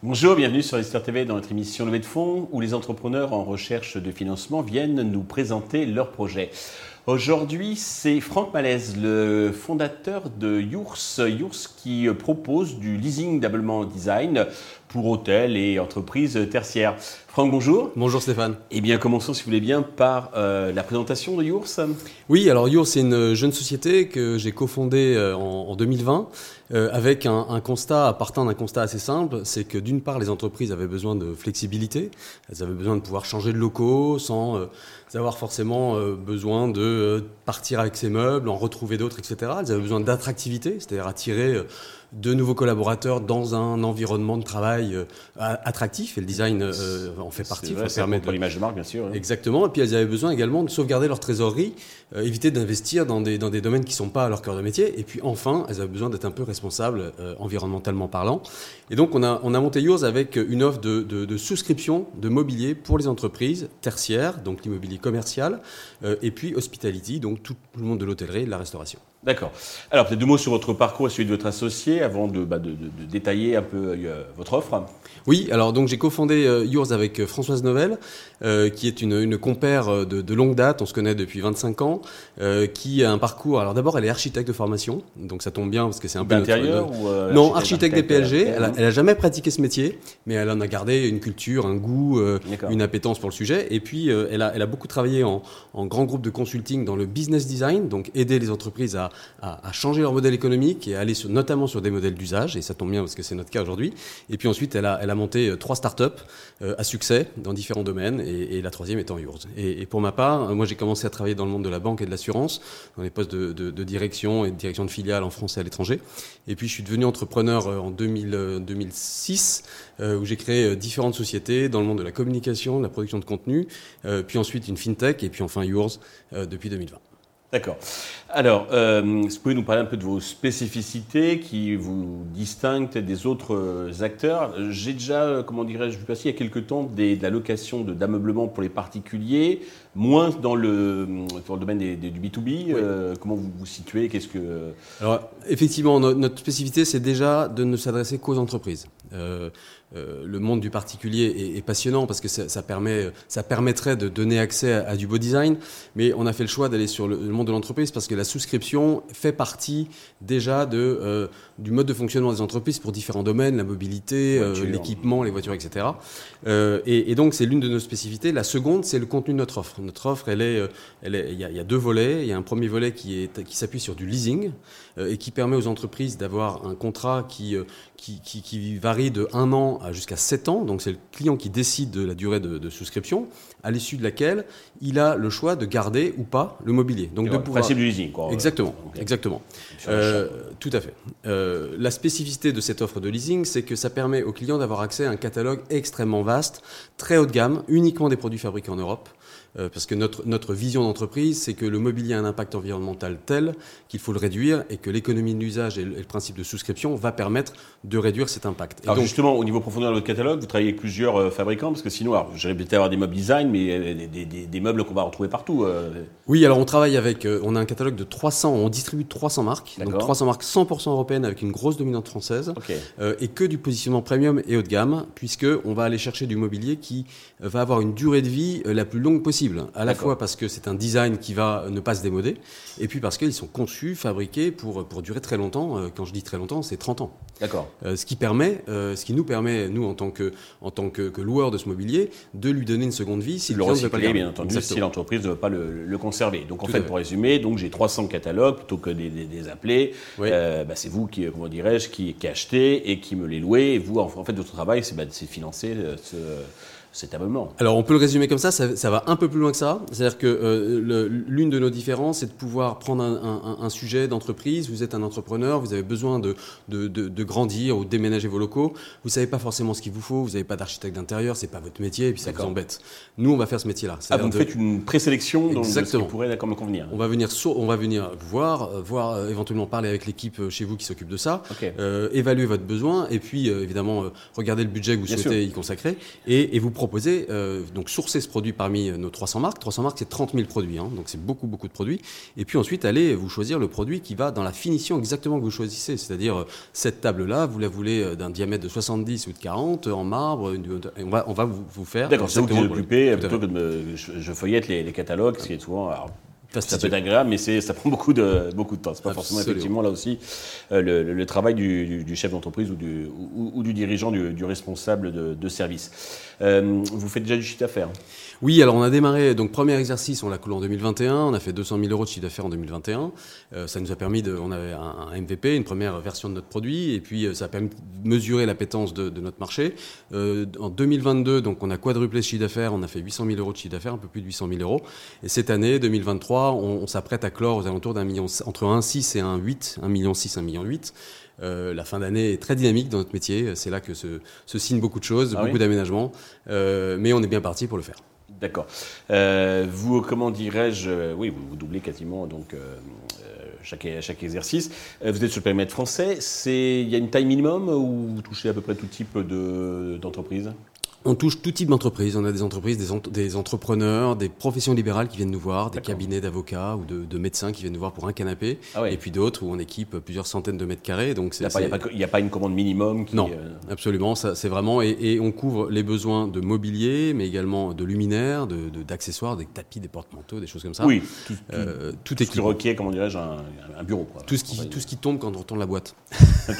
Bonjour, bienvenue sur Esther TV dans notre émission Levée de fonds où les entrepreneurs en recherche de financement viennent nous présenter leurs projets. Aujourd'hui, c'est Franck Malaise, le fondateur de Yours. Yours qui propose du leasing d'abonnement design pour hôtels et entreprises tertiaires. Franck, bonjour. Bonjour Stéphane. Eh bien, commençons, si vous voulez bien, par euh, la présentation de Yours. Oui, alors Yours, c'est une jeune société que j'ai cofondée euh, en, 2020 euh, avec un, un, constat, partant d'un constat assez simple, c'est que d'une part, les entreprises avaient besoin de flexibilité, elles avaient besoin de pouvoir changer de locaux sans avoir forcément besoin de partir avec ses meubles, en retrouver d'autres, etc. Elles avaient besoin d'attractivité, c'est-à-dire attirer de nouveaux collaborateurs dans un environnement de travail euh, attractif et le design euh, en fait partie. Vrai, ça permet pour l'image de marque, bien sûr. Hein. Exactement. Et puis elles avaient besoin également de sauvegarder leur trésorerie, euh, éviter d'investir dans des, dans des domaines qui ne sont pas à leur cœur de métier. Et puis enfin, elles avaient besoin d'être un peu responsables environnementalement parlant. Et donc on a, on a monté Yours avec une offre de, de, de souscription de mobilier pour les entreprises tertiaires, donc l'immobilier commercial, et puis hospitality, donc tout le monde de l'hôtellerie et de la restauration. D'accord. Alors peut-être deux mots sur votre parcours et celui de votre associé avant de, bah, de, de, détailler un peu euh, votre offre. Oui, alors donc j'ai cofondé euh, Yours avec euh, Françoise Novel, euh, qui est une, une compère de, longue date, on se connaît depuis 25 ans, qui a un parcours. Alors d'abord, elle est architecte de formation, donc ça tombe bien parce que c'est un peu d'intérieur ou non architecte des PLG. Elle a, elle a, jamais pratiqué ce métier, mais elle en a gardé une culture, un goût, une appétence pour le sujet. Et puis elle a, elle a beaucoup travaillé en, en grand groupe de consulting dans le business design, donc aider les entreprises à, à, à changer leur modèle économique et aller sur, notamment sur des modèles d'usage. Et ça tombe bien parce que c'est notre cas aujourd'hui. Et puis ensuite, elle a, elle a monté trois startups à succès dans différents domaines et, la troisième étant Yours. Et, pour ma part, moi j'ai commencé à travailler dans le monde de la banque et de l'assurance, dans les postes de, de, direction et de direction de filiales en France et à l'étranger. Et puis je suis devenu entrepreneur en 2000, 2006, où j'ai créé différentes sociétés dans le monde de la communication, de la production de contenu, puis ensuite une fintech et puis enfin Yours depuis 2020. D'accord. Alors, euh, vous pouvez nous parler un peu de vos spécificités qui vous distinguent des autres euh, acteurs? J'ai déjà, euh, comment dirais-je, vu passer il y a quelques temps des, de la location d'ameublement pour les particuliers, moins dans le, dans le domaine des, du B2B. Euh, comment vous vous situez? Qu'est-ce que... Alors, effectivement, notre spécificité, c'est déjà de ne s'adresser qu'aux entreprises. Euh, euh, le monde du particulier est, est passionnant parce que ça, ça, permet, ça permettrait de donner accès à, à, du beau design, mais on a fait le choix d'aller sur le, le, monde de l'entreprise parce que la souscription fait partie déjà de, euh, du mode de fonctionnement des entreprises pour différents domaines, la mobilité, euh, l'équipement, les voitures, etc. Et, et, donc c'est l'une de nos spécificités. La seconde, c'est le contenu de notre offre. Notre offre, elle est, elle est, il y, a, il y a deux volets. Il y a un premier volet qui est qui s'appuie sur du leasing et qui permet aux entreprises d'avoir un contrat qui, qui, qui, qui varie de un an jusqu'à 7 ans, donc c'est le client qui décide de la durée de, de souscription, à l'issue de laquelle il a le choix de garder ou pas le mobilier. Donc de pouvoir... Principe du leasing, quoi. Exactement, okay. exactement. Euh, tout à fait. Euh, la spécificité de cette offre de leasing, c'est que ça permet au client d'avoir accès à un catalogue extrêmement vaste, très haut de gamme, uniquement des produits fabriqués en Europe. Euh, parce que notre, notre vision d'entreprise, c'est que le mobilier a un impact environnemental tel qu'il faut le réduire et que l'économie de l'usage et, le principe de souscription va permettre de réduire cet impact. Et alors donc, justement, au niveau profondeur de votre catalogue, vous travaillez avec plusieurs euh, fabricants, parce que sinon, j'aurais peut-être avoir des meubles design, mais euh, des, des, des meubles qu'on va retrouver partout. Oui, alors on travaille avec, on a un catalogue de 300, on distribue 300 marques, donc 300 marques 100% européennes avec une grosse dominante française, okay. et que du positionnement premium et haut de gamme, puisque on va aller chercher du mobilier qui va avoir une durée de vie la plus longue possible, à la fois parce que c'est un design qui va ne pas se démoder, et puis parce qu'ils sont conçus, fabriqués pour, pour durer très longtemps. Quand je dis très longtemps, c'est 30 ans. D'accord. Euh, ce qui permet, euh, ce qui nous permet, nous, en tant que, en tant que, que loueur de ce mobilier, de lui donner une seconde vie si le, recycler, bien entendu, Exactement. si l'entreprise ne veut pas le, le conserver. Donc, en Tout fait, pour résumer, donc j'ai 300 catalogues plutôt que des, des, des appelés. Oui. Euh, bah, c'est vous qui, comment dirais-je, qui, qui achetez et qui me les louez. Et vous, en, en fait, votre travail, c'est bah, financer euh, ce cet abonnement. Alors on peut le résumer comme ça, ça, ça va un peu plus loin que ça. C'est-à-dire que euh, l'une de nos différences, c'est de pouvoir prendre un, un, un sujet d'entreprise. Vous êtes un entrepreneur, vous avez besoin de, de, de, de, grandir ou de déménager vos locaux. Vous savez pas forcément ce qu'il vous faut, vous n'avez pas d'architecte d'intérieur, c'est pas votre métier, et puis ça vous embête. Nous, on va faire ce métier-là. Ah, vous de... faites une présélection dans ce qui pourrait me convenir. On va venir, on va venir vous voir, euh, voir euh, éventuellement parler avec l'équipe chez vous qui s'occupe de ça, okay. euh, évaluer votre besoin, et puis évidemment regarder le budget que vous Bien souhaitez sûr. y consacrer, et, et vous proposer proposer, euh, donc sourcer ce produit parmi nos 300 marques. 300 marques, c'est 30 000 produits, hein, donc c'est beaucoup, beaucoup de produits. Et puis ensuite, allez vous choisir le produit qui va dans la finition exactement que vous choisissez. C'est-à-dire, cette table-là, vous la voulez d'un diamètre de 70 ou de 40, en marbre, on va, on va vous, faire. D'accord, c'est vous qui vous occupez, plutôt que de je, feuillette les, catalogues, ce qui est souvent. Ça peut être agréable, mais ça prend beaucoup de, beaucoup de temps. C'est pas forcément effectivement là aussi euh, le, travail du, chef d'entreprise ou du, ou, du, dirigeant, du, responsable de, service. Euh, vous faites déjà du chiffre d'affaires Oui, alors on a démarré, donc premier exercice, on l'a coulé en 2021, on a fait 200 000 euros de chiffre d'affaires en 2021. Euh, ça nous a permis de, on avait un, MVP, une première version de notre produit, et puis ça a permis de mesurer l'appétence de, de notre marché. en 2022, donc on a quadruplé ce chiffre d'affaires, on a fait 800 000 euros de chiffre d'affaires, un peu plus de 800 000 euros. Et cette année, 2023, on, s'apprête à clore aux alentours d'un million, entre 1,6 et 1,8, 1 million 6, 1 million 8. Euh, la fin d'année est très dynamique dans notre métier. C'est là que se, signent beaucoup de choses, ah beaucoup d'aménagements. Euh, mais on est bien parti pour le faire. D'accord. Euh, vous, comment dirais-je, oui, vous, doublez quasiment donc chaque, chaque exercice. vous êtes sur le périmètre français. Il y a une taille minimum ou vous touchez à peu près tout type d'entreprise? On touche tout type d'entreprise. On a des entreprises, des, entrepreneurs, des professions libérales qui viennent nous voir, des cabinets d'avocats ou de, médecins qui viennent nous voir pour un canapé. Ah et puis d'autres où on équipe plusieurs centaines de mètres carrés. Donc il n'y a, pas une commande minimum qui, Non, euh, absolument. C'est vraiment. Et, on couvre les besoins de mobilier, mais également de luminaires, d'accessoires, de, des tapis, des porte-manteaux, des choses comme ça. Oui, tout, euh, tout, tout, ce qui requiert, comment dirais-je, un, bureau. Tout, ce qui, tout ce qui tombe quand on retourne la boîte.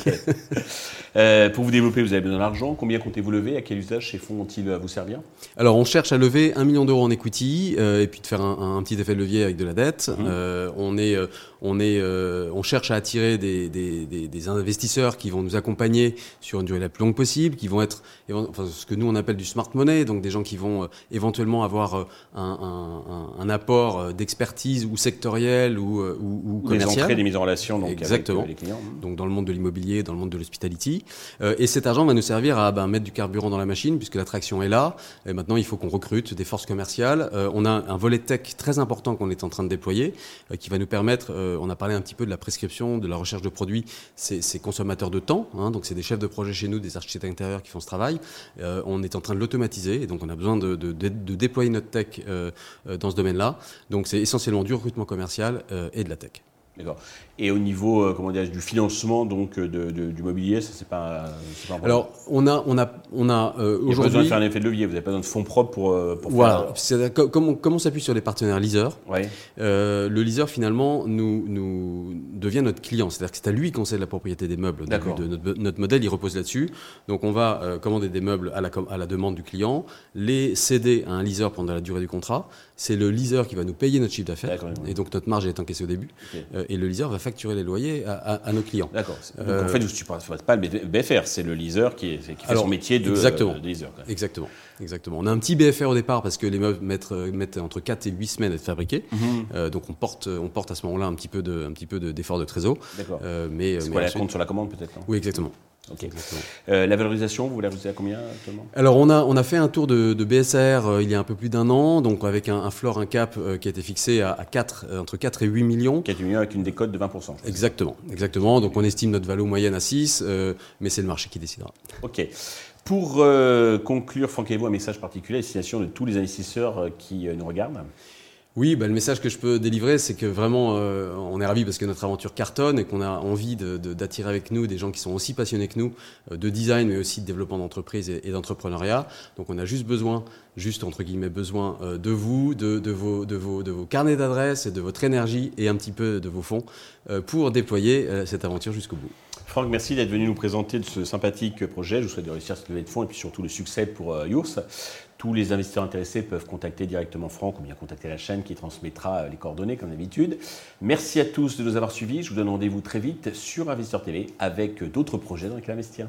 Euh, pour vous développer, vous avez besoin d'argent. Combien comptez-vous lever? À quel usage ces fonds vont-ils vous servir? Alors, on cherche à lever un million d'euros en equity euh, et puis de faire un, petit effet de levier avec de la dette. Mhm. Euh, on est, euh, on est, on cherche à attirer des, des, des, investisseurs qui vont nous accompagner sur une durée la plus longue possible, qui vont être, enfin, ce que nous on appelle du smart money, donc des gens qui vont éventuellement avoir un, un, apport d'expertise ou sectoriel ou, ou, ou commercial. Des entrées, des mises en relation donc Exactement. avec les clients. Donc dans le monde de l'immobilier, dans le monde de l'hospitality. et cet argent va nous servir à ben, mettre du carburant dans la machine puisque l'attraction est là. Et maintenant, il faut qu'on recrute des forces commerciales. Euh, on a un volet tech très important qu'on est en train de déployer, euh, qui va nous permettre, euh, on a parlé un petit peu de la prescription, de la recherche de produits, c'est consommateurs de temps, hein, donc c'est des chefs de projet chez nous, des architectes intérieurs qui font ce travail. on est en train de l'automatiser, et donc on a besoin de, déployer notre tech dans ce domaine-là. Donc c'est essentiellement du recrutement commercial et de la tech. Et au niveau, euh, comment dire, du financement donc euh, de, du mobilier, ça c'est pas, pas un Alors on a, on a, on a euh, aujourd'hui. besoin de faire un effet de levier. Vous n'avez pas besoin de fonds propres pour. pour voilà. Faire... Comme, on, on s'appuie sur les partenaires leaser, ouais. le leaser finalement nous, nous devient notre client. C'est-à-dire que c'est à lui qu'on sait la propriété des meubles. D'accord. De notre, notre, modèle, il repose là-dessus. Donc on va commander des meubles à la, à la demande du client, les céder à un leaser pendant la durée du contrat. C'est le leaser qui va nous payer notre chiffre d'affaires. Et donc notre marge est encaissée au début. et le leaser va facturer les loyers à, nos clients. D'accord. Donc en fait, je ne pas le BFR, c'est le leaser qui, qui fait son métier de, exactement, euh, leaser. Exactement. Exactement. On a un petit BFR au départ parce que les meubles mettent, mettent entre 4 et 8 semaines à être fabriqués. Mhm. Euh, donc on porte, on porte à ce moment-là un petit peu de, un petit peu d'effort de, trésor. D'accord. Euh, mais, c'est quoi la compte sur la commande peut-être Oui, exactement. Euh, la valorisation, vous la à combien actuellement Alors on a, on a fait un tour de, de BSR euh, il y a un peu plus d'un an, donc avec un, un floor, un cap euh, qui a été fixé à, 4, entre 4 et 8 millions. 4 millions avec une décote de 20%. Exactement, exactement. Donc on estime notre valeur moyenne à 6, mais c'est le marché qui décidera. Ok. Pour conclure, Franck, avez-vous un message particulier à destination de tous les investisseurs qui nous regardent oui, bah, le message que je peux délivrer, c'est que vraiment, euh, on est ravis parce que notre aventure cartonne et qu'on a envie d'attirer avec nous des gens qui sont aussi passionnés que nous euh, de design, mais aussi de développement d'entreprise et, d'entrepreneuriat. Donc, on a juste besoin, juste entre guillemets, besoin euh, de vous, de, vos, de, vos, de vos carnets d'adresses, de votre énergie et un petit peu de vos fonds pour déployer cette aventure jusqu'au bout. Franck, merci d'être venu nous présenter de ce sympathique projet. Je vous souhaite de réussir cette levée de fonds et puis surtout le succès pour Yours. Tous les investisseurs intéressés peuvent contacter directement Franck ou bien contacter la chaîne qui transmettra euh, les coordonnées comme d'habitude. Merci à tous de nous avoir suivis. Je vous donne rendez-vous très vite sur Investisseur TV avec d'autres projets dans lesquels investir.